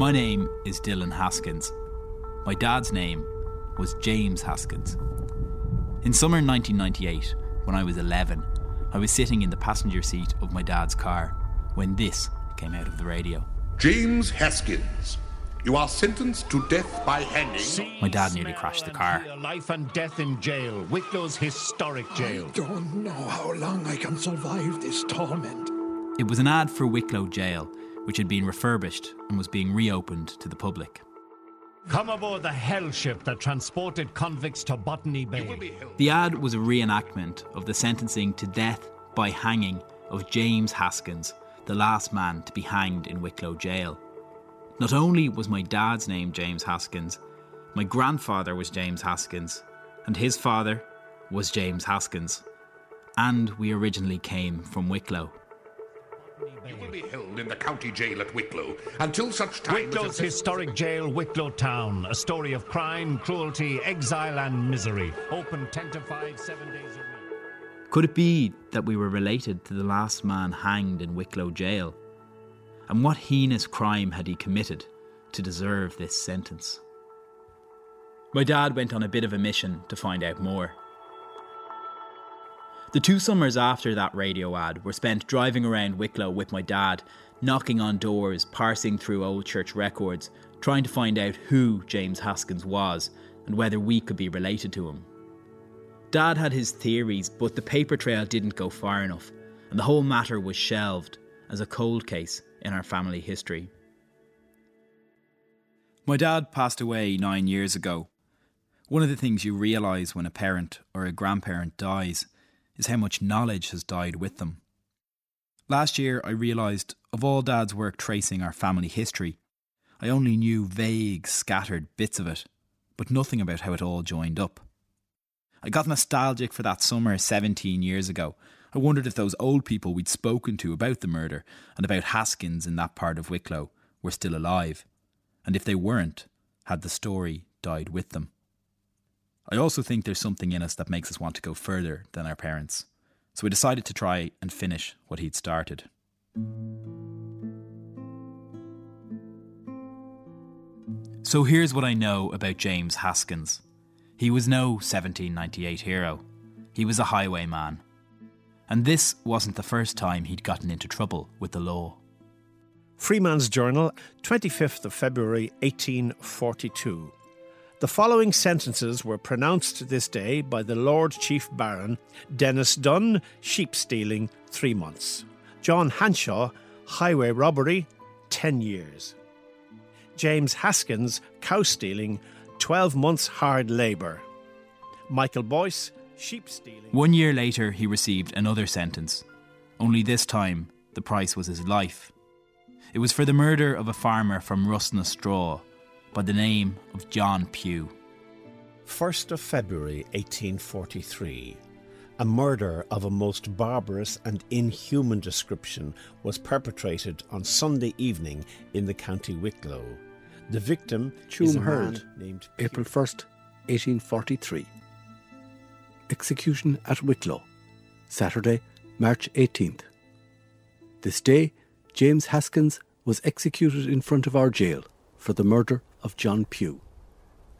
My name is Dylan Haskins. My dad's name was James Haskins. In summer 1998, when I was 11, I was sitting in the passenger seat of my dad's car when this came out of the radio. James Haskins, you are sentenced to death by hanging. My dad nearly crashed the car. Life and death in jail, Wicklow's historic jail. I don't know how long I can survive this torment. It was an ad for Wicklow Jail, which had been refurbished and was being reopened to the public. Come aboard the hell ship that transported convicts to Botany Bay. The ad was a reenactment of the sentencing to death by hanging of James Haskins, the last man to be hanged in Wicklow Jail. Not only was my dad's name James Haskins, my grandfather was James Haskins, and his father was James Haskins. And we originally came from Wicklow. You will be held in the county jail at Wicklow until such time Wicklow's as a- historic jail, Wicklow Town. A story of crime, cruelty, exile, and misery. Open 10 to 5, 7 days a week. Could it be that we were related to the last man hanged in Wicklow jail? And what heinous crime had he committed to deserve this sentence? My dad went on a bit of a mission to find out more. The two summers after that radio ad were spent driving around Wicklow with my dad, knocking on doors, parsing through old church records, trying to find out who James Haskins was and whether we could be related to him. Dad had his theories, but the paper trail didn't go far enough, and the whole matter was shelved as a cold case in our family history. My dad passed away nine years ago. One of the things you realise when a parent or a grandparent dies is how much knowledge has died with them. Last year, I realised of all Dad's work tracing our family history, I only knew vague, scattered bits of it, but nothing about how it all joined up. I got nostalgic for that summer 17 years ago. I wondered if those old people we'd spoken to about the murder and about Haskins in that part of Wicklow were still alive, and if they weren't, had the story died with them. I also think there's something in us that makes us want to go further than our parents, so we decided to try and finish what he'd started. So here's what I know about James Haskins. He was no 1798 hero. He was a highwayman. And this wasn't the first time he'd gotten into trouble with the law. Freeman's Journal, 25th of February 1842. The following sentences were pronounced this day by the Lord Chief Baron Dennis Dunn, sheep stealing, three months. John Hanshaw, highway robbery, 10 years. James Haskins, cow stealing, 12 months hard labour. Michael Boyce, sheep stealing. One year later, he received another sentence. Only this time, the price was his life. It was for the murder of a farmer from Rusnastraw by the name of John Pugh. 1st of February 1843. A murder of a most barbarous and inhuman description was perpetrated on Sunday evening in the county Wicklow. The victim is a Tuam man named Pugh. April 1st, 1843. Execution at Wicklow, Saturday, March 18th. This day, James Haskins was executed in front of our jail for the murder of John Pugh.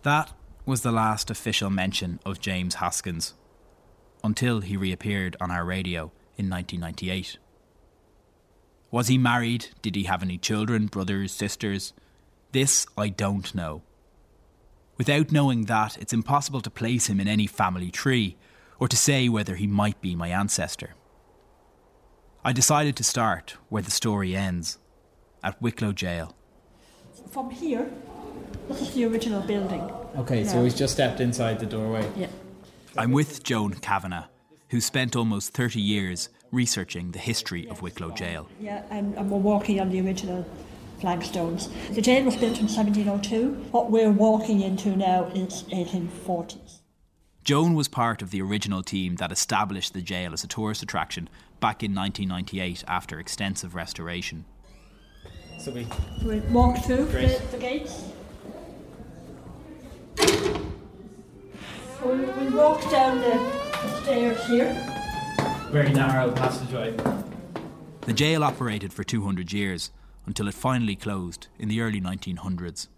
That was the last official mention of James Haskins until he reappeared on our radio in 1998. Was he married? Did he have any children, brothers, sisters? This I don't know. Without knowing that, it's impossible to place him in any family tree or to say whether he might be my ancestor. I decided to start where the story ends at Wicklow Jail. From here, this is the original building. Okay, so he's just stepped inside the doorway. Yeah. I'm with Joan Kavanagh, who spent almost 30 years researching the history of Wicklow Jail. Yeah, and, and we're walking on the original flagstones. The jail was built in 1702. What we're walking into now is 1840s. Joan was part of the original team that established the jail as a tourist attraction back in 1998 after extensive restoration. So we We walk through the, Great. the gates. We, we walk down the, the stairs here. very narrow passageway. The jail operated for 200 years, until it finally closed in the early 1900s.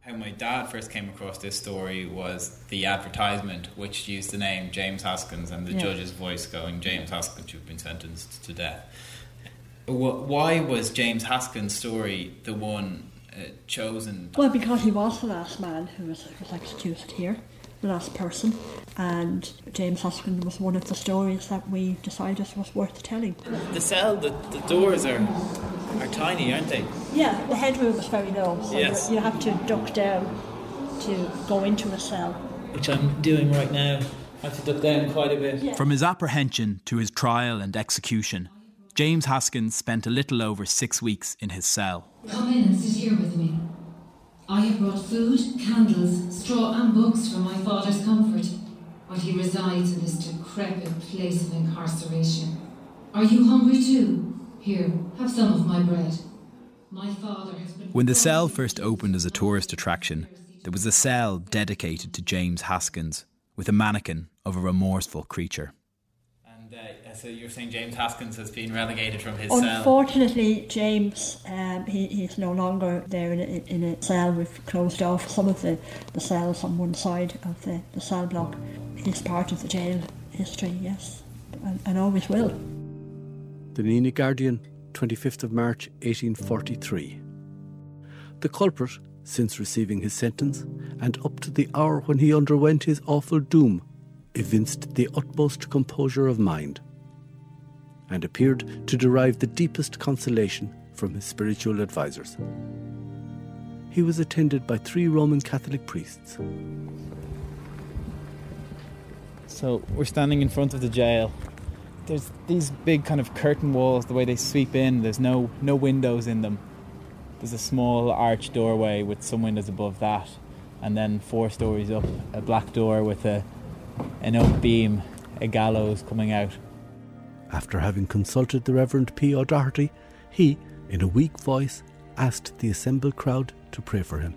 How my dad first came across this story was the advertisement, which used the name James Haskins and the Yeah. judge's voice going, James Haskins, you've been sentenced to death. Why was James Haskins' story the one uh, chosen? Well, because he was the last man who was, was executed here, the last person, and James Hoskin was one of the stories that we decided was worth telling. The cell, the, the doors are, are tiny, aren't they? Yeah, the headroom is very low, so Yes. you, you have to duck down to go into a cell. Which I'm doing right now. I have to duck down quite a bit. From his apprehension to his trial and execution, James Haskins spent a little over six weeks in his cell. Come in and sit here with me. I have brought food, candles, straw, and books for my father's comfort, while he resides in this decrepit place of incarceration. Are you hungry too? Here, have some of my bread. My father has been. When the cell first opened as a tourist attraction, there was a cell dedicated to James Haskins with a mannequin of a remorseful creature. And so you're saying James Haskins has been relegated from his cell? Unfortunately, James, um, he, he's no longer there in a, in a cell. We've closed off some of the, the cells on one side of the, the cell block. He's part of the jail history, yes, and, and always will. The Nenagh Guardian, 25th of March 1843. The culprit, since receiving his sentence, and up to the hour when he underwent his awful doom, evinced the utmost composure of mind, and appeared to derive the deepest consolation from his spiritual advisers. He was attended by three Roman Catholic priests. So we're standing in front of the jail. There's these big kind of curtain walls, the way they sweep in, there's no no windows in them. There's a small arch doorway with some windows above that, and then four stories up, a black door with a an oak beam, a gallows coming out. After having consulted the Reverend P. O'Doherty, he, in a weak voice, asked the assembled crowd to pray for him.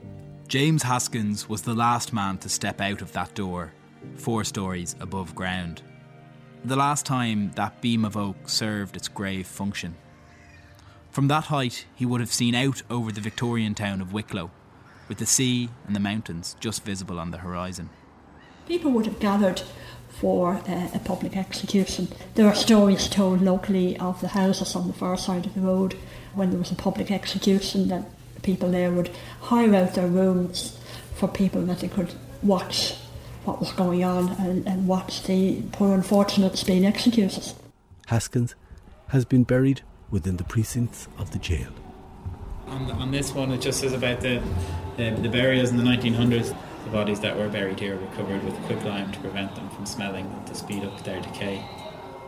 James Haskins was the last man to step out of that door, four stories above ground. The last time that beam of oak served its grave function. From that height, he would have seen out over the Victorian town of Wicklow, with the sea and the mountains just visible on the horizon. People would have gathered for uh, a public execution. There are stories told locally of the houses on the far side of the road when there was a public execution that people there would hire out their rooms for people that they could watch what was going on and, and watch the poor unfortunates being executed. Haskins has been buried within the precincts of the jail. On, on this one, it just says about the, the the burials in the 1900s. The bodies that were buried here were covered with quicklime to prevent them from smelling and to speed up their decay.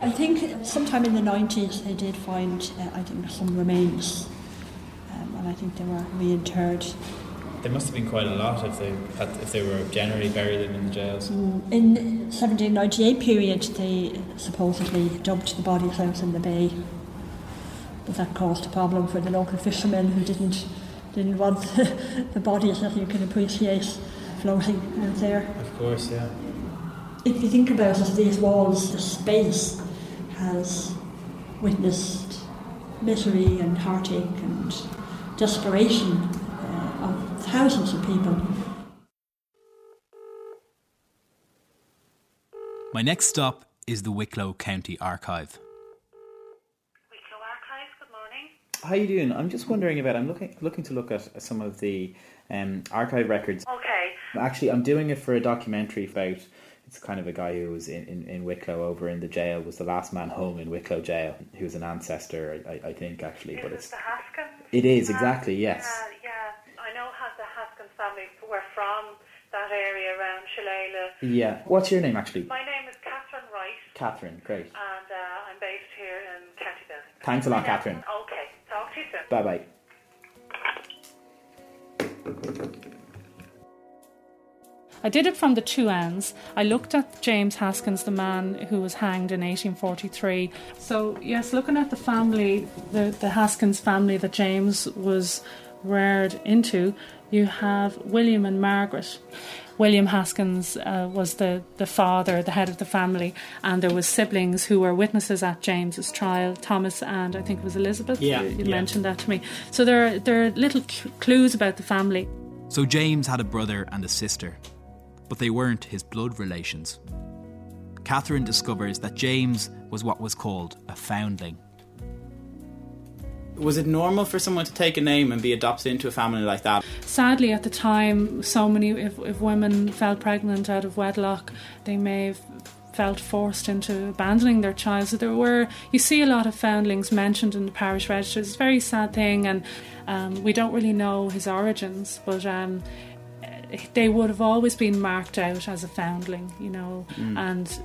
I think sometime in the 90s they did find, uh, I think, some remains um, and I think they were reinterred. There must have been quite a lot if they had, if they were generally buried in the jails. In 1798 period, they supposedly dumped the bodies out in the bay, but that caused a problem for the local fishermen who didn't didn't want the bodies, as you can appreciate, floating out there. Of course, yeah. If you think about it, these walls, the space has witnessed misery and heartache and desperation uh, of thousands of people. My next stop is the Wicklow County Archive. Wicklow Archives, good morning. How are you doing? I'm just wondering about. I'm looking looking to look at some of the um, archive records. Okay. Actually, I'm doing it for a documentary about. It's kind of a guy who was in, in, in Wicklow over in the jail. Was the last man home in Wicklow jail. He was an ancestor, I, I think, actually. But Is it's the Haskins? it is exactly yes. Yeah, yeah. I know how the Haskins family were from that area around Shillelagh. Yeah. What's your name actually? My name is Catherine Wright, Catherine. Great. and uh, I'm based here in County Building. Thanks a lot, Catherine. Okay, talk to you soon. Bye bye. I did it from the two ends. I looked at James Haskins, the man who was hanged in 1843. So, yes, looking at the family, the, the Haskins family that James was reared into, you have William and Margaret. William Haskins uh, was the, the father, the head of the family, and there was siblings who were witnesses at James's trial, Thomas and I think it was Elizabeth. Yeah, you, you yeah. mentioned that to me. So there are, there are little cl- clues about the family. So James had a brother and a sister, but they weren't his blood relations. Catherine discovers that James was what was called a foundling. Was it normal for someone to take a name and be adopted into a family like that? Sadly, at the time, so many, if, if women fell pregnant out of wedlock, they may have felt forced into abandoning their child. So there were, you see a lot of foundlings mentioned in the parish registers. It's a very sad thing, and um, we don't really know his origins, but um, they would have always been marked out as a foundling, you know, Mm. and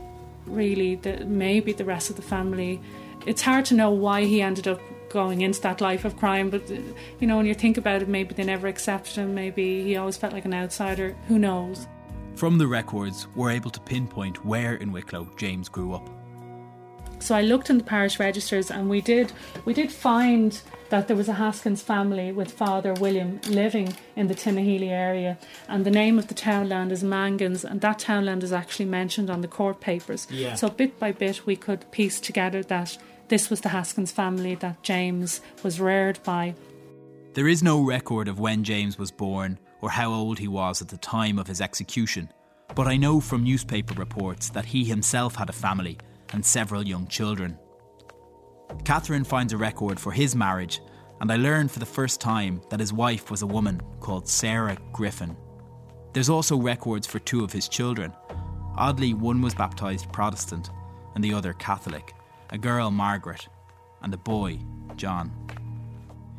really the, maybe the rest of the family. It's hard to know why he ended up going into that life of crime, but you know, when you think about it, maybe they never accepted him, maybe he always felt like an outsider. Who knows? From the records, we're able to pinpoint where in Wicklow James grew up. So I looked in the parish registers, and we did we did find that there was a Haskins family with Father William living in the Tinahely area, and the name of the townland is Mangans, and that townland is actually mentioned on the court papers. Yeah. So bit by bit, we could piece together that this was the Haskins family that James was reared by. There is no record of when James was born or how old he was at the time of his execution, but I know from newspaper reports that he himself had a family and several young children. Catherine finds a record for his marriage, and I learn for the first time that his wife was a woman called Sarah Griffin. There's also records for two of his children. Oddly, one was baptised Protestant and the other Catholic, a girl, Margaret, and a boy, John.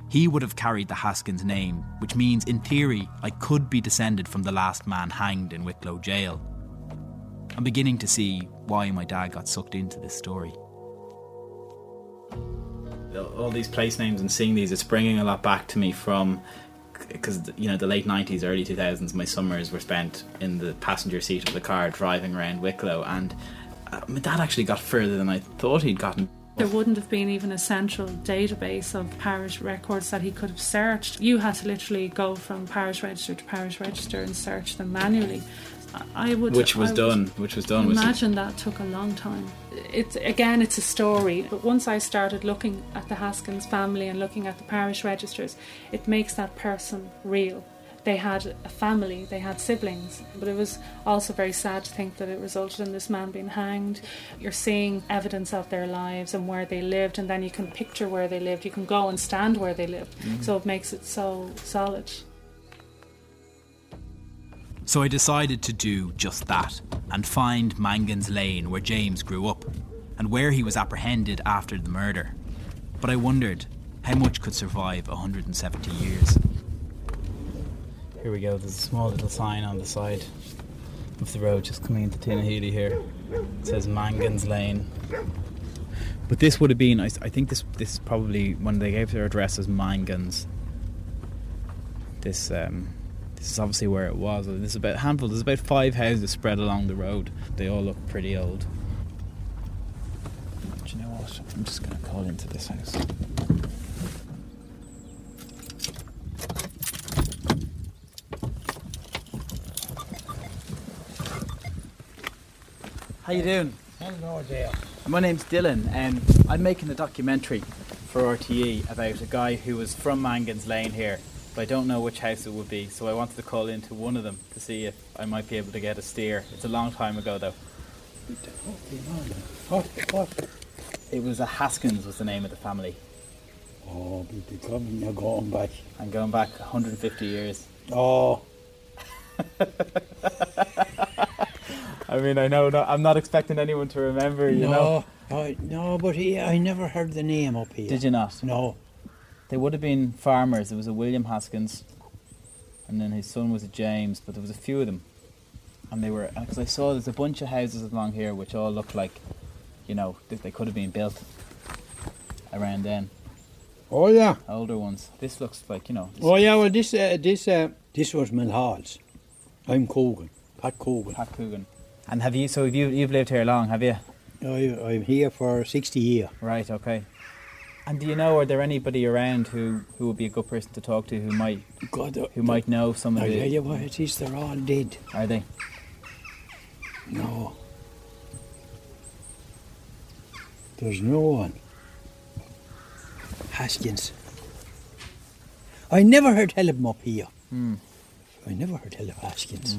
He would have carried the Haskins name, which means, in theory, I could be descended from the last man hanged in Wicklow jail. I'm beginning to see why my dad got sucked into this story. All these place names and seeing these, it's bringing a lot back to me from because you know the late nineties, early two thousands. My summers were spent in the passenger seat of the car driving around Wicklow, and uh, my dad actually got further than I thought he'd gotten. There wouldn't have been even a central database of parish records that he could have searched. You had to literally go from parish register to parish register and search them manually. I would, Which was would done. Which was done. was- Imagine that took a long time. It's again, it's a story. But once I started looking at the Haskins family and looking at the parish registers, it makes that person real. They had a family, they had siblings, but it was also very sad to think that it resulted in this man being hanged. You're seeing evidence of their lives and where they lived, and then you can picture where they lived. You can go and stand where they lived, Mhm. so it makes it so solid. So I decided to do just that and find Mangan's Lane where James grew up and where he was apprehended after the murder. But I wondered how much could survive 170 years. Here we go. There's a small little sign on the side of the road just coming into Tinahely here. It says Mangan's Lane. But this would have been, I think this this probably when they gave their address as Mangans. This um, this is obviously where it was. There's about a handful. There's about five houses spread along the road. They all look pretty old. Do you know what? I'm just going to call into this house. How you doing? Hello there. My name's Dylan, and I'm making a documentary for RTE about a guy who was from Mangan's Lane here, but I don't know which house it would be, so I wanted to call into one of them to see if I might be able to get a steer. It's a long time ago though. What? What? It was a Haskins was the name of the family. Oh, be coming, you're going back. I'm going back 150 years. Oh, I mean, I know, no, I'm not expecting anyone to remember, you know. no, I, no, but he, I never heard the name up here. Did you not? No. They would have been farmers. There was a William Haskins, and then his son was a James, but there was a few of them, and they were because I saw there's a bunch of houses along here which all look like, you know, that they could have been built around then. Oh yeah. Older ones. This looks like you know. Oh yeah. Well, this, uh, this, uh, this was Milhall's. I'm Coogan, Pat Coogan. Pat Coogan. And have you? So have you you've lived here long, have you? I, I'm here for sixty years. Right. Okay. And do you know, are there anybody around who, who would be a good person to talk to who might God, uh, who might know some of I the? tell you what it is, they're all dead. Are they? No. There's no one. Haskins. I never heard tell of him up here. Hmm. I never heard tell of Haskins.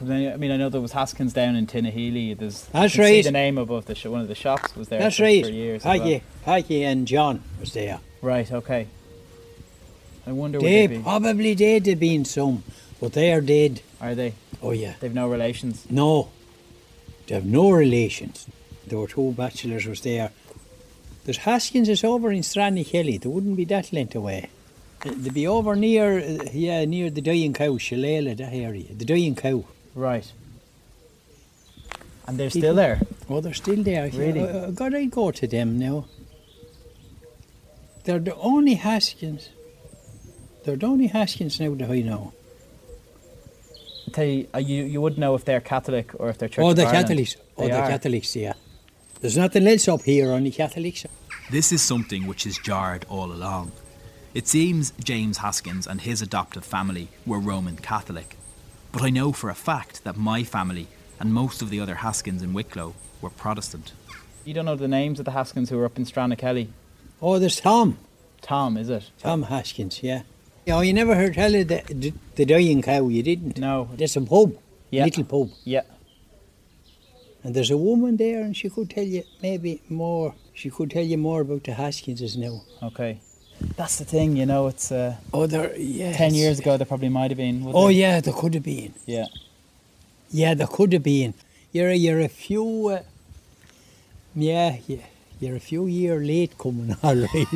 I mean, I mean, I know there was Haskins down in Tinahely. There's That's can see right. the name above the sh- one of the shops was there. That's for, right. For years. well. Peggy, Peggy and John was there. Right. Okay. I wonder. would They they be, probably dead have been some, but they are dead. are they? Oh yeah. They've no relations. No. They have no relations. There were two bachelors was there. There's Haskins is over in Stranny Kelly. They wouldn't be that length away. They'd be over near, uh, yeah, near the Dying Cow, Shillelagh, that area. The Dying Cow. Right. And they're still there. Oh, they're still there. Really? Uh, God, I'd go to them now. They're the only Haskins. They're the only Haskins now that I know. I tell you, uh, you you would know if they're Catholic or if they're Church oh, of the Ireland. Catholics. Oh, They the are. Catholics, yeah. There's nothing else up here, only Catholics. This is something which has jarred all along. It seems James Haskins and his adoptive family were Roman Catholic, but I know for a fact that my family and most of the other Haskins in Wicklow were Protestant. You don't know the names of the Haskins who were up in Strannakelly. Oh, there's Tom. Tom, is it? Tom Haskins, yeah. Oh, you never heard tell of the, the, Dying Cow, you didn't? No. There's a pub, Yeah. little pub. Yeah. And there's a woman there, and she could tell you maybe more. She could tell you more about the Haskinses now. Okay. That's the thing, you know. It's uh, Oh, there, yeah. ten years ago. There probably might have been. Oh, yeah, there could have been. Yeah. Yeah, there could have been. You're, you're a few. Uh, yeah, yeah, you're a few year late coming, all right.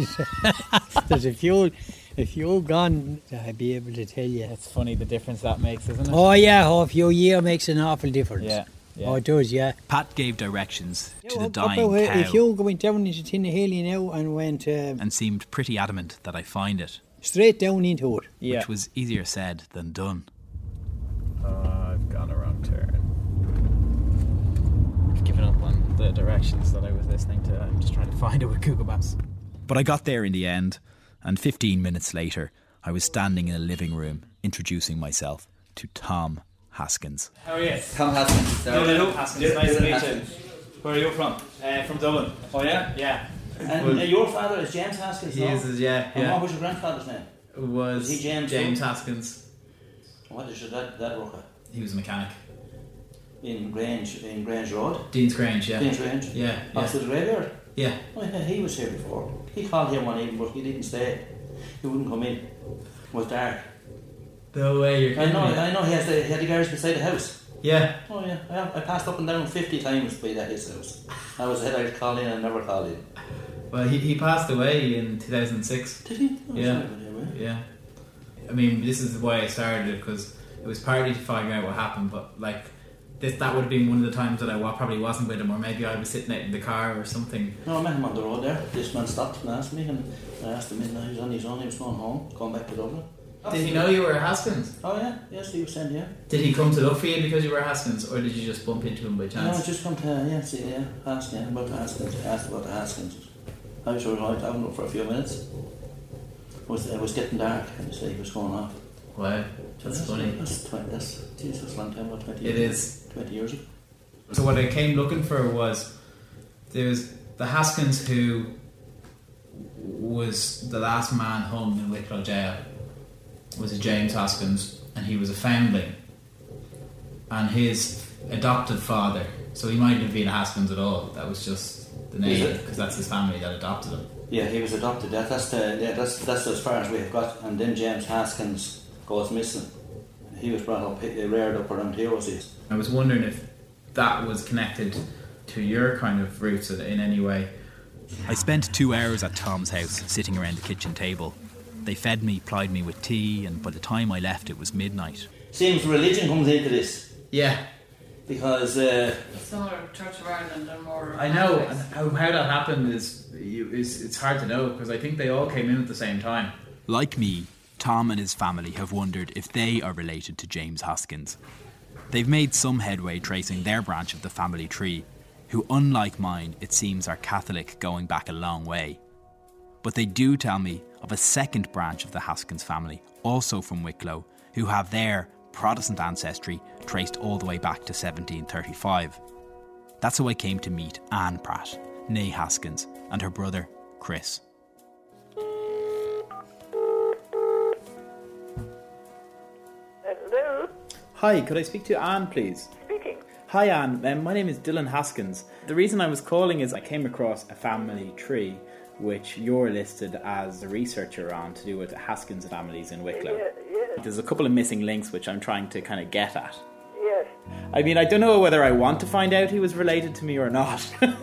there's a few, a few gone. I'd be able to tell you. It's funny the difference that makes, isn't it? Oh yeah, oh, a few year makes an awful difference. Yeah. yeah. Oh, it does, yeah. Pat gave directions to the Well, dying about, uh, cow If you went down into Tinahely now and went um, and seemed pretty adamant that I find it, straight down into it, yeah. which was easier said than done. Oh, I've gone a wrong turn. I've given up on the directions that I was listening to. I'm just trying to find it with Google Maps. But I got there in the end, and 15 minutes later, I was standing in a living room introducing myself to Tom Haskins. How are you? Tom Haskins. No, no, no. Haskins, nice to Dylan meet you. Where are you from? Uh, from Dublin. Oh yeah. Yeah. And Well- uh, your father is James Haskins. He no? is, is- yeah, And yeah. what was your grandfather's name? Was Is he James James? Haskins. What is your dad, dad work at? He was a mechanic. In Grange, in Grange Road. Dean's Grange, yeah. Dean's Grange. Yeah, yeah. Opposite the graveyard. Yeah. Yeah, he was here before. He called here one evening, but he didn't stay. He wouldn't come in. It was dark. No way, you're I know. me. I know. He has the, he had the garage beside the house. Yeah. Oh yeah. I, I passed up and down fifty times by that his house. I was ahead. I'd call in and never called in. Well, he, he passed away in 2006. Did he? Oh, Yeah. Yeah. I mean, this is why I started it because it was partly to find out what happened, but like this, that would have been one of the times that I probably wasn't with him, or maybe I was sitting out in the car or something. No, I met him on the road there. This man stopped and asked me, and I asked him, and he was on his own. He was going home, going back to Dublin. Did he know you were a Haskins? Oh yeah, yes, he was saying yeah. Did he come to look for you because you were Haskins, or did you just bump into him by chance? No, I just come to yeah, see, yeah, ask yeah, about the Haskins. I asked about the Haskins. I was sure right, I went for a few minutes. It was it was getting dark, and he said he was going off. Wow, that's funny. That's twenty. That's Jesus, long time. What twenty? It years? is. Twenty years ago. So what I came looking for was there's the Haskins who was the last man hung in Wicklow jail was a James Haskins and he was a foundling and his adopted father so he might not have been a Haskins at all that was just the name because that's his family that adopted him Yeah, he was adopted. That, that's the yeah, that's that's as far as we have got. And then James Haskins goes missing. He was brought up, he reared up around here, was he? I was wondering if that was connected to your kind of roots in in any way I spent two hours at Tom's house sitting around the kitchen table. They fed me, plied me with tea, and by the time I left, it was midnight. Seems religion comes into this yeah because uh, Some are Church of Ireland and more. I know, and how, how that happened is, you, is it's hard to know because I think they all came in at the same time. Like me, Tom and his family have wondered if they are related to James Haskins. They've made some headway tracing their branch of the family tree, who, unlike mine, it seems are Catholic going back a long way. But they do tell me of a second branch of the Haskins family, also from Wicklow, who have their Protestant ancestry traced all the way back to 1735. That's how I came to meet Anne Pratt, née Haskins, and her brother, Chris. Hi, could I speak to Anne, please? speaking. Hi, Anne. Um, my name is Dylan Haskins. The reason I was calling is I came across a family tree which you're listed as a researcher on to do with the Haskins families in Wicklow. Yeah, yes, There's a couple of missing links which I'm trying to kind of get at. yes. I mean, I don't know whether I want to find out he was related to me or not.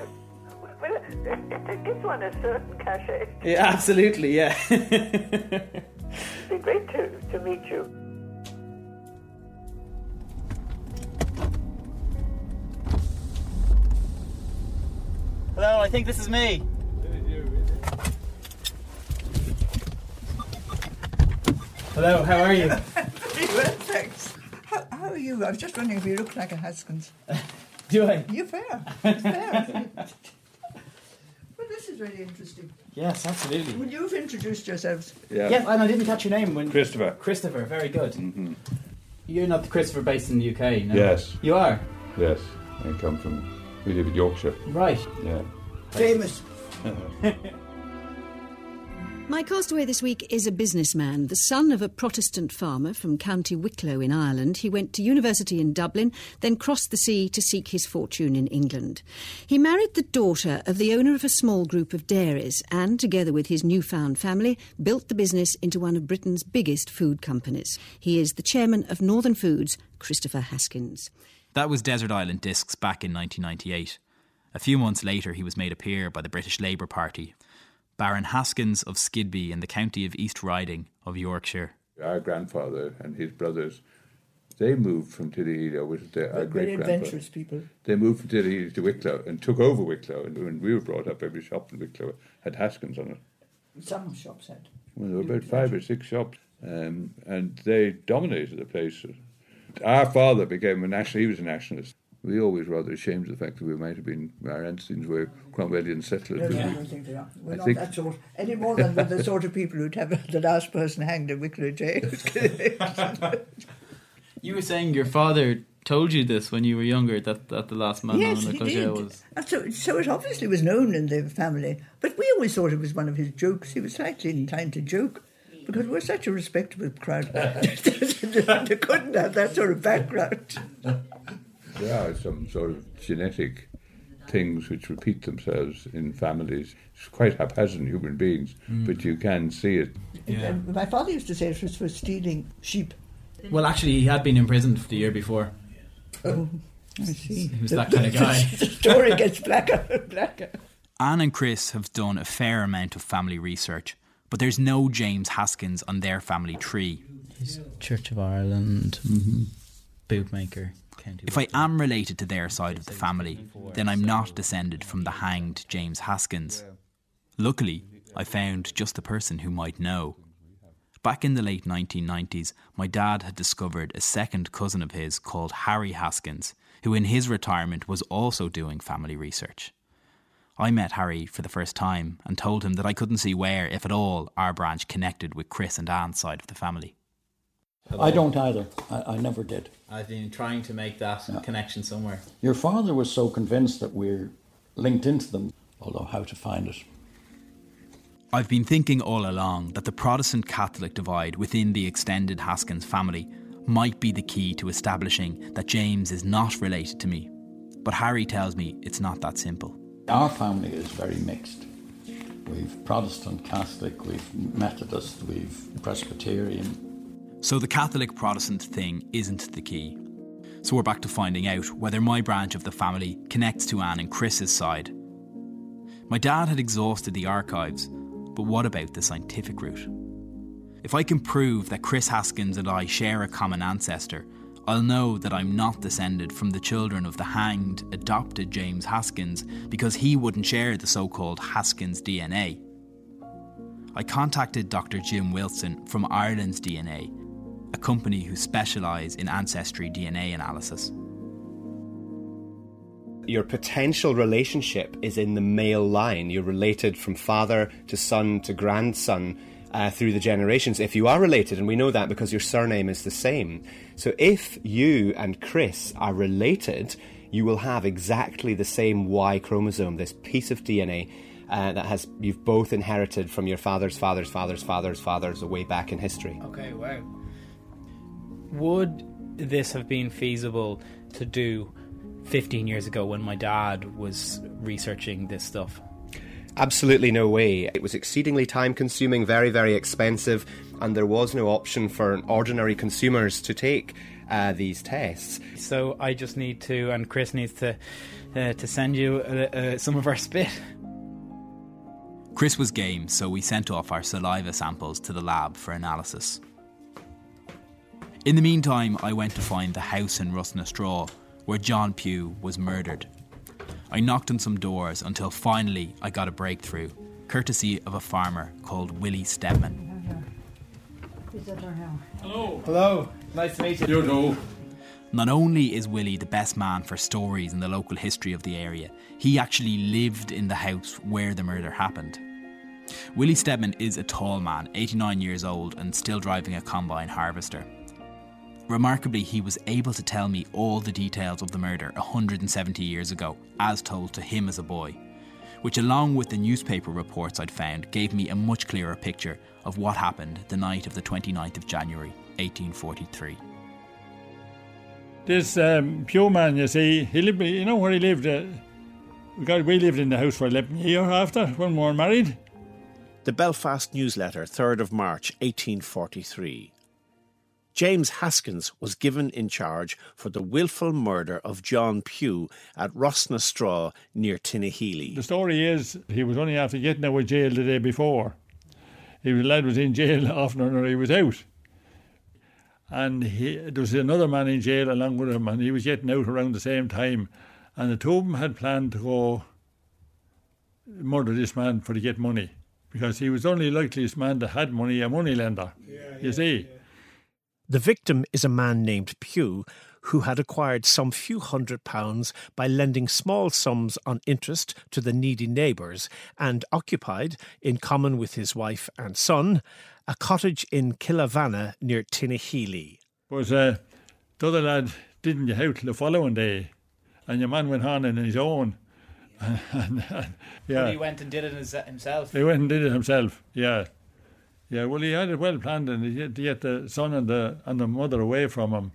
Well, it, it gives one a certain cachet. yeah, absolutely, yeah. It'd be great to, to meet you. Hello, I think this is me. Hello, how are you? Well, thanks. How, how are you? I was just wondering if you look like a Haskins. Do I? You're fair. It's fair. well, this is really interesting. Yes, absolutely. Well, you've introduced yourselves. Yeah. Yes, and I didn't catch your name when Christopher. Christopher, very good. Mm-hmm. You're not the Christopher based in the UK, no? Yes. You are? Yes, I come from. We live in Yorkshire. Right. Yeah. Famous. My castaway this week is a businessman, the son of a Protestant farmer from County Wicklow in Ireland. He went to university in Dublin, then crossed the sea to seek his fortune in England. He married the daughter of the owner of a small group of dairies and, together with his newfound family, built the business into one of Britain's biggest food companies. He is the chairman of Northern Foods, Christopher Haskins. That was Desert Island Discs back in 1998. A few months later, he was made a peer by the British Labour Party. Baron Haskins of Skidby in the county of East Riding of Yorkshire. Our grandfather and his brothers, they moved from Tillyhealy, was the, our Very great grandfather. adventurous people. They moved from Tillyhealy to Wicklow and took over Wicklow. And when we were brought up, every shop in Wicklow had Haskins on it. Some shops had. Well, there were about five or six shops, um, and they dominated the place. Our father became a national. He was a nationalist. We always rather ashamed of the fact that we might have been our ancestors were Cromwellian settlers. No, but no, I don't think they are. We're I not think- that sort. Any more than we're the sort of people who'd have the last person hanged in Wicklow jail. You were saying your father told you this when you were younger that, that the last man yes, on he the did. was. So, so it obviously was known in the family. But we always thought it was one of his jokes. He was slightly inclined to joke because we're such a respectable crowd. they couldn't have that sort of background. There are some sort of genetic things which repeat themselves in families. It's quite haphazard in human beings, Mm. but you can see it. And my father used to say it was for stealing sheep. Well, actually, he had been imprisoned the year before. Oh, I see. He was that kind of guy. the story gets blacker and blacker. Anne and Chris have done a fair amount of family research, but there's no James Haskins on their family tree. Church of Ireland, bootmaker. If I am related to their side of the family, then I'm not descended from the hanged James Haskins. Luckily, I found just the person who might know. Back in the late 1990s, my dad had discovered a second cousin of his called Harry Haskins, who in his retirement was also doing family research. I met Harry for the first time and told him that I couldn't see where, if at all, our branch connected with Chris and Anne's side of the family. I don't either. I, I never did. I've been trying to make that connection somewhere. Your father was so convinced that we're linked into them, although how to find it. I've been thinking all along that the Protestant Catholic divide within the extended Haskins family might be the key to establishing that James is not related to me. But Harry tells me it's not that simple. Our family is very mixed. We've Protestant, Catholic, we've Methodist, we've Presbyterian. So the Catholic Protestant thing isn't the key. So we're back to finding out whether my branch of the family connects to Anne and Chris's side. My dad had exhausted the archives, but what about the scientific route? If I can prove that Chris Haskins and I share a common ancestor, I'll know that I'm not descended from the children of the hanged, adopted James Haskins because he wouldn't share the so called Haskins DNA. I contacted Dr. Jim Wilson from Ireland's DNA, a company who specialise in ancestry DNA analysis. your potential relationship is in the male line. You're related from father to son to grandson uh, through the generations if you are related, and we know that because your surname is the same. So if you and Chris are related, you will have exactly the same Y chromosome, this piece of DNA. Uh, that has you've both inherited from your father's father's father's father's father's way back in history. Okay, wow. Would this have been feasible to do 15 years ago when my dad was researching this stuff? Absolutely no way. It was exceedingly time consuming, very, very expensive, and there was no option for ordinary consumers to take uh, these tests. So I just need to, and Chris needs to, uh, to send you uh, uh some of our spit. Chris was game, so we sent off our saliva samples to the lab for analysis. In the meantime, I went to find the house in Russnastraw where John Pugh was murdered. I knocked on some doors until finally I got a breakthrough, courtesy of a farmer called Willie Stedman. Hello. Hello. Nice to meet you. You too. Not only is Willie the best man for stories in the local history of the area, he actually lived in the house where the murder happened. Willie Stedman is a tall man, 89 years old, and still driving a combine harvester. Remarkably, he was able to tell me all the details of the murder 170 years ago, as told to him as a boy, which, along with the newspaper reports I'd found, gave me a much clearer picture of what happened the night of the 29th of January 1843. This um, Pugh man, you see, he lived, you know where he lived? Uh, we lived in the house for 11 years after when we were married. The Belfast Newsletter, 3rd of March 1843. James Haskins was given in charge for the wilful murder of John Pugh at Rossnastraw near Tinahely. The story is he was only after getting out of jail the day before. He was, the lad was in jail often or he was out. And he, there was another man in jail along with him, and he was getting out around the same time. And the two of them had planned to go murder this man for to get money because he was the only likeliest man that had money, a money lender. Yeah, you yeah, see. Yeah. The victim is a man named Pugh who had acquired some few hundred pounds by lending small sums on interest to the needy neighbours and occupied, in common with his wife and son, a cottage in Killavanna near Tinahely. But uh, the other lad didn't get out the following day, and your man went on in his own. and, and, yeah. But he went and did it himself. He went and did it himself, yeah. Yeah, well, he had it well planned, and he had to get the son and the and the mother away from him.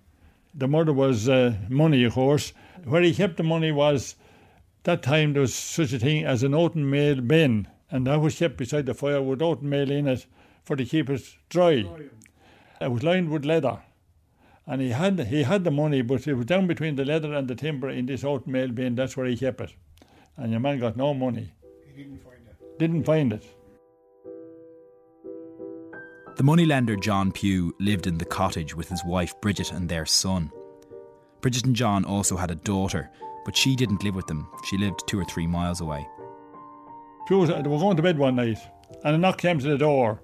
The mother was uh, money, of course. Where he kept the money was that time there was such a thing as an oaten mail bin, and that was kept beside the fire with oaten mail in it for to keep it dry. It was lined with leather, and he had he had the money, but it was down between the leather and the timber in this oaten mail bin. That's where he kept it, and your man got no money. He didn't find it. Didn't find it. The moneylender John Pugh lived in the cottage with his wife Bridget and their son. Bridget and John also had a daughter, but she didn't live with them. She lived two or three miles away. Pugh they were going to bed one night, and a knock came to the door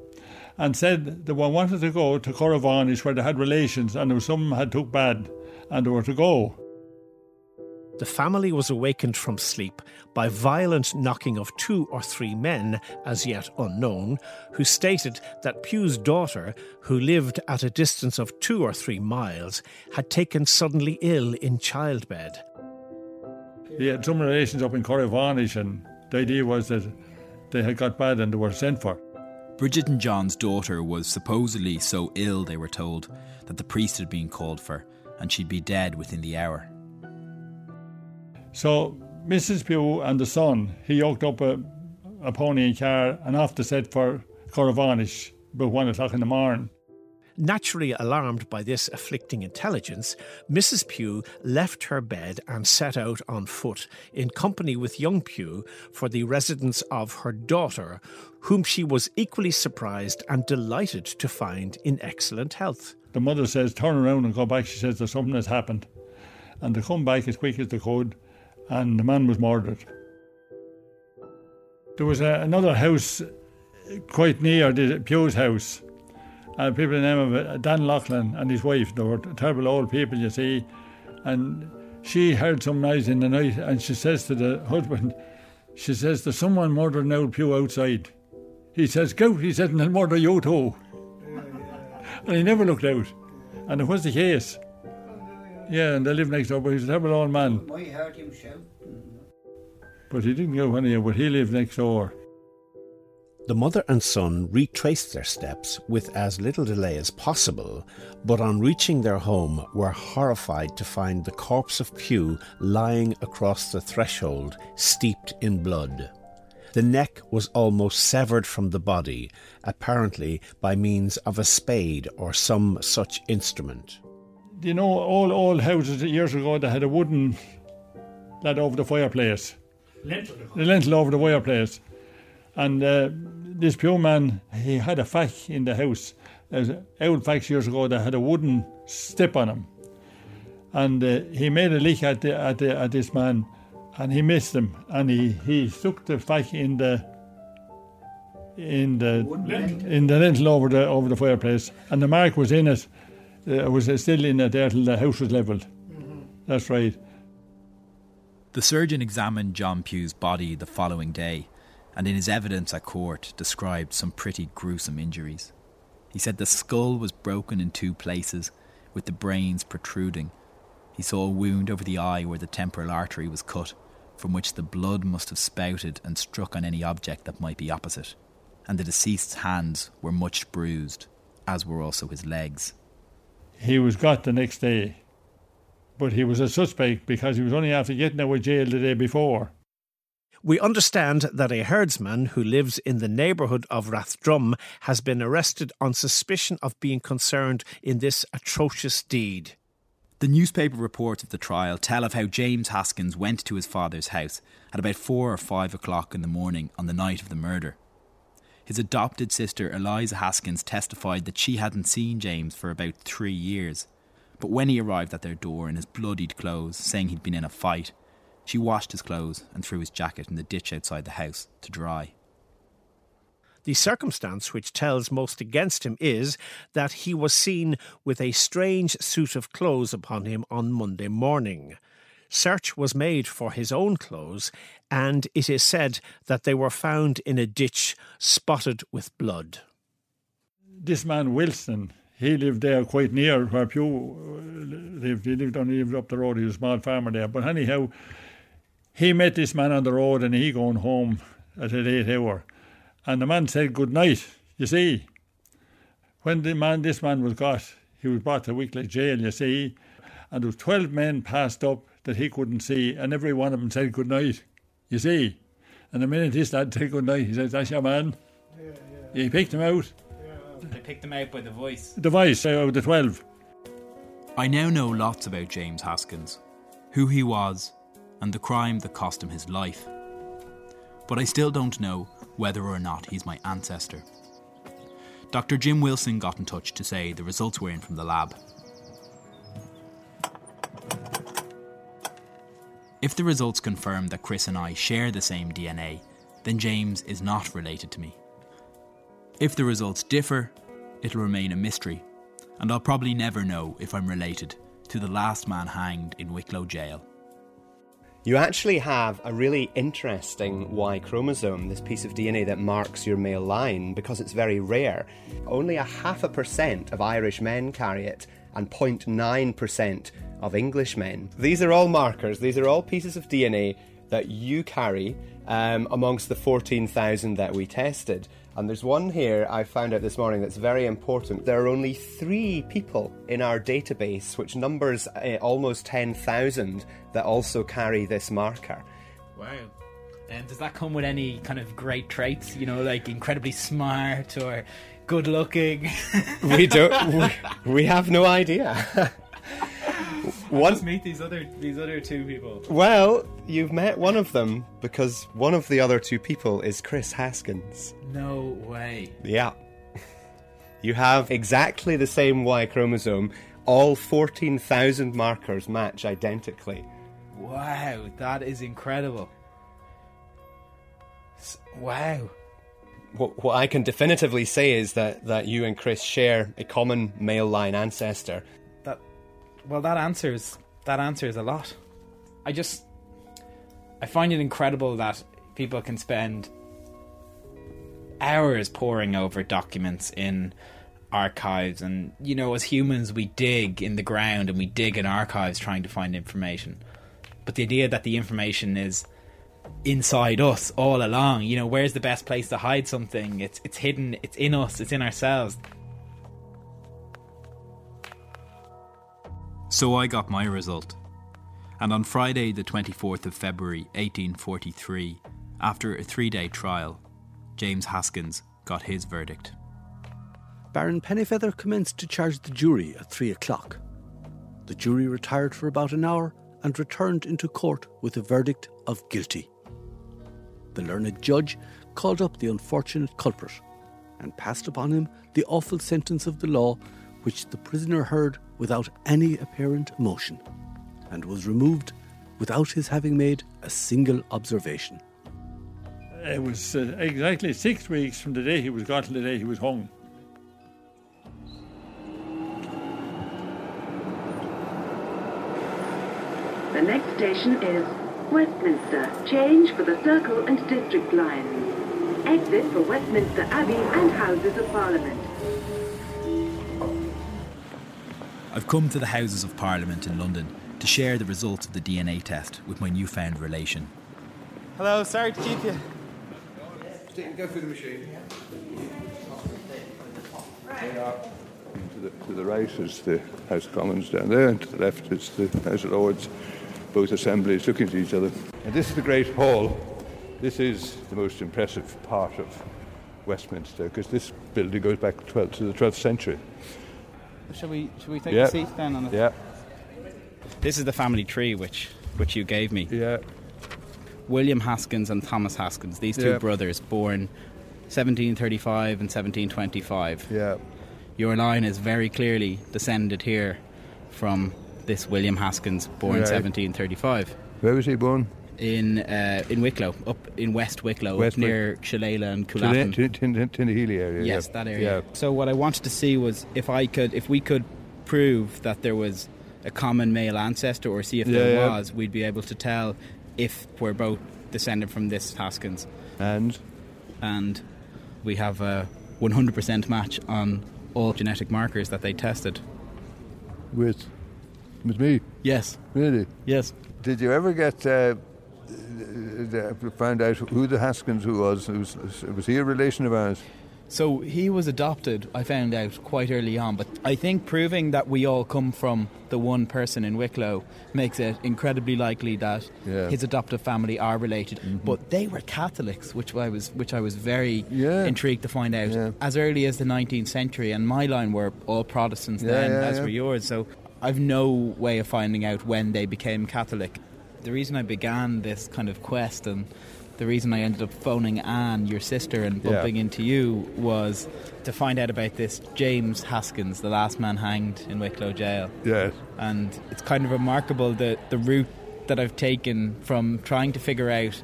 and said that they wanted to go to Corrivarnish where they had relations and there was some had took bad and they were to go the family was awakened from sleep by violent knocking of two or three men, as yet unknown, who stated that Pugh's daughter, who lived at a distance of two or three miles, had taken suddenly ill in childbed. He had some relations up in Corrivarnish, and the idea was that they had got bad and they were sent for. Bridget and John's daughter was supposedly so ill, they were told, that the priest had been called for, and she'd be dead within the hour. So Mrs. Pugh and the son, he yoked up a, a pony and car and off to set for Corrivarnish about one o'clock in the morning. Naturally alarmed by this afflicting intelligence, Mrs. Pugh left her bed and set out on foot, in company with young Pugh, for the residence of her daughter, whom she was equally surprised and delighted to find in excellent health. The mother says, Turn around and go back. She says, There's something has happened. And they come back as quick as they could and the man was murdered. There was a, another house uh, quite near the Pugh's house. And people in the name of uh, Dan Lachlan and his wife, they were terrible old people, you see. And she heard some noise in the night and she says to the husband, she says, There's someone murdering old Pugh outside. He says, Go, he said, and they'll murder you too. and he never looked out. And it was the case. Yeah, and they lived next door, but he's a terrible old man. I heard him shout. But he didn't go anywhere, but he lived next door. The mother and son retraced their steps with as little delay as possible, but on reaching their home were horrified to find the corpse of Pugh lying across the threshold, steeped in blood. The neck was almost severed from the body, apparently by means of a spade or some such instrument. You know, all old houses years ago, they had a wooden that over the fireplace. Lentil. The lentil over the fireplace. And uh, this Pugh man, he had a fack in the house. There's old facks years ago that had a wooden step on him. And uh, he made a lick at, the, at, the, at this man and he missed him. And he, he stuck the fack in the in the in the lentil over the over the fireplace, and the mark was in it. Uh, it was uh, still in it there till the house was levelled. Mm-hmm. That's right. The surgeon examined John Pugh's body the following day and in his evidence at court described some pretty gruesome injuries. He said the skull was broken in two places, with the brains protruding. He saw a wound over the eye where the temporal artery was cut, from which the blood must have spouted and struck on any object that might be opposite. And the deceased's hands were much bruised, as were also his legs. He was got the next day, but he was a suspect because he was only after getting out of jail the day before. We understand that a herdsman who lives in the neighbourhood of Rathdrum has been arrested on suspicion of being concerned in this atrocious deed. The newspaper reports of the trial tell of how James Haskins went to his father's house at about four or five o'clock in the morning on the night of the murder. His adopted sister Eliza Haskins testified that she hadn't seen James for about three years, but when he arrived at their door in his bloodied clothes, saying he'd been in a fight, she washed his clothes and threw his jacket in the ditch outside the house to dry. The circumstance which tells most against him is that he was seen with a strange suit of clothes upon him on Monday morning. Search was made for his own clothes, and it is said that they were found in a ditch spotted with blood. This man Wilson, he lived there quite near where Pugh uh, lived. He lived only lived up the road. He was a small farmer there. But anyhow, he met this man on the road and he going home at a late hour. And the man said good night, you see. When the man this man was got, he was brought to Wicklow jail, you see, and there twelve men passed up that he couldn't see, and every one of them said good night, you see. And the minute this lad said good night, he says, That's your man. Yeah, yeah. He picked him out. Yeah. They picked him out by the voice. The voice out of the twelve. I now know lots about James Haskins, who he was, and the crime that cost him his life. But I still don't know whether or not he's my ancestor. Dr. Jim Wilson got in touch to say the results were in from the lab. If the results confirm that Chris and I share the same DNA, then James is not related to me. If the results differ, it'll remain a mystery, and I'll probably never know if I'm related to the last man hanged in Wicklow jail. You actually have a really interesting Y chromosome, this piece of DNA that marks your male line, because it's very rare. Only a half a percent of Irish men carry it, and 0.9% of English men. These are all markers, these are all pieces of DNA that you carry um, amongst the 14,000 that we tested. And there's one here I found out this morning that's very important. There are only three people in our database, which numbers uh, almost 10,000, that also carry this marker. Wow. And does that come with any kind of great traits? You know, like incredibly smart or good looking? we don't. We, we have no idea. One, just meet these other these other two people. Well, you've met one of them because one of the other two people is Chris Haskins. No way. Yeah. You have exactly the same Y chromosome. All 14,000 markers match identically. Wow, that is incredible. Wow. What, what I can definitively say is that, that you and Chris share a common male line ancestor. That well, that answers that answers a lot. I just I find it incredible that people can spend hours poring over documents in archives and you know as humans we dig in the ground and we dig in archives trying to find information but the idea that the information is inside us all along you know where's the best place to hide something it's it's hidden it's in us it's in ourselves So I got my result. And on Friday, the 24th of February 1843, after a three day trial, James Haskins got his verdict. Baron Pennefather commenced to charge the jury at three o'clock. The jury retired for about an hour and returned into court with a verdict of guilty. The learned judge called up the unfortunate culprit and passed upon him the awful sentence of the law, which the prisoner heard without any apparent emotion, and was removed without his having made a single observation. It was uh, exactly six weeks from the day he was got to the day he was hung. The next station is Westminster. Change for the Circle and District lines. Exit for Westminster Abbey and Houses of Parliament. I've come to the Houses of Parliament in London to share the results of the DNA test with my newfound relation. Hello, sorry to keep you. Go through the machine. To the, to the right is the House of Commons down there, and to the left is the House of Lords, both assemblies looking at each other. And this is the Great Hall. This is the most impressive part of Westminster because this building goes back 12, to the 12th century. Shall we shall we take Yeah. a seat then on it? Yeah. This is the family tree which which you gave me. Yeah. William Haskins and Thomas Haskins, these two Yeah. brothers, born 1735 and 1725. Yeah. Your line is very clearly descended here from this William Haskins, born Right. 1735. Where was he born? In uh, in Wicklow, up in West Wicklow, West up near Shillelagh and Tin- Coolatham. Tin- Tin- area. Yes, yeah. that area. Yeah. So what I wanted to see was if I could, if we could prove that there was a common male ancestor, or see if Yeah, there was, we'd be able to tell if we're both descended from this Haskins. And and we have a 100% match on all genetic markers that they tested. With, with me? Yes. Really? Yes. Did you ever get uh, find out who the Haskins who was? was? Was he a relation of ours? So he was adopted, I found out quite early on, but I think proving that we all come from the one person in Wicklow makes it incredibly likely that Yeah. his adoptive family are related. But they were Catholics, which I was which I was very intrigued to find out as early as the 19th century, and my line were all Protestants Yeah, then, yeah, as yeah. were yours. So I've no way of finding out when they became Catholic. The reason I began this kind of quest and the reason I ended up phoning Anne, your sister, and Yeah. bumping into you was to find out about this James Haskins, the last man hanged in Wicklow jail. Yes. And it's kind of remarkable the, the route that I've taken from trying to figure out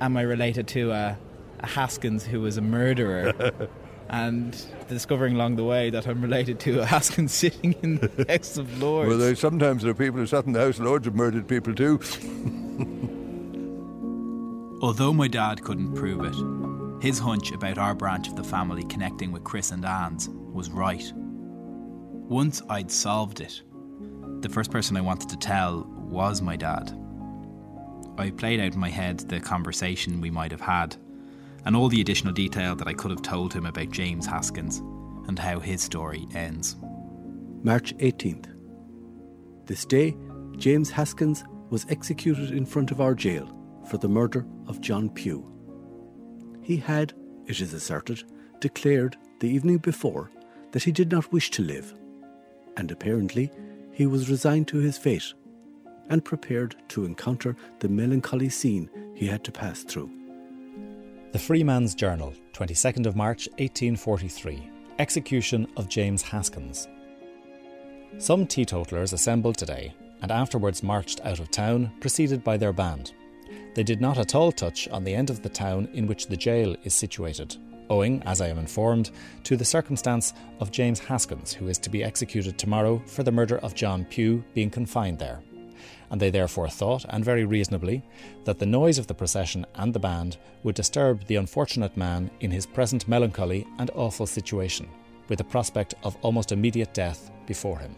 am I related to a, a Haskins who was a murderer and discovering along the way that I'm related to a Haskins sitting in the House of Lords. Well, there, sometimes there are people who sat in the House of Lords have murdered people too. Although my dad couldn't prove it, his hunch about our branch of the family connecting with Chris and Anne's was right. Once I'd solved it, the first person I wanted to tell was my dad. I played out in my head the conversation we might have had, and all the additional detail that I could have told him about James Haskins and how his story ends. March 18th. This day, James Haskins was executed in front of our jail for the murder of John Pugh. He had, it is asserted, declared the evening before that he did not wish to live, and apparently he was resigned to his fate and prepared to encounter the melancholy scene he had to pass through. The Freeman's Journal, 22nd of March 1843. Execution of James Haskins. Some teetotalers assembled today and afterwards marched out of town, preceded by their band. They did not at all touch on the end of the town in which the jail is situated, owing, as I am informed, to the circumstance of James Haskins, who is to be executed tomorrow for the murder of John Pugh, being confined there. And they therefore thought, and very reasonably, that the noise of the procession and the band would disturb the unfortunate man in his present melancholy and awful situation, with the prospect of almost immediate death before him.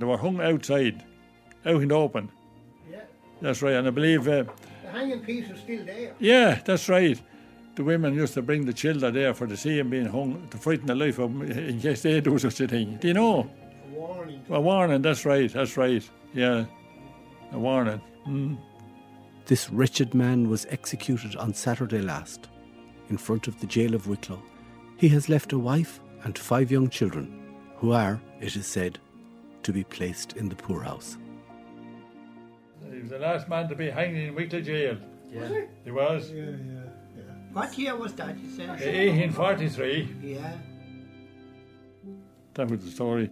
They were hung outside, out in the open. Yeah. That's right, and I believe. Uh, The hanging piece is still there. yeah, that's right. The women used to bring the children there for to see him being hung, to frighten the life of them in case they do such a thing. Do you know? A warning. A warning, that's right, that's right. Yeah, a warning. Mm. This wretched man was executed on Saturday last in front of the jail of Wicklow. He has left a wife and five young children, who are, it is said, to be placed in the poorhouse. He was the last man to be hanged in Wicklow jail. Was he? He was. Yeah, yeah, yeah. What year was that, you said? 1843. Yeah. That was the story.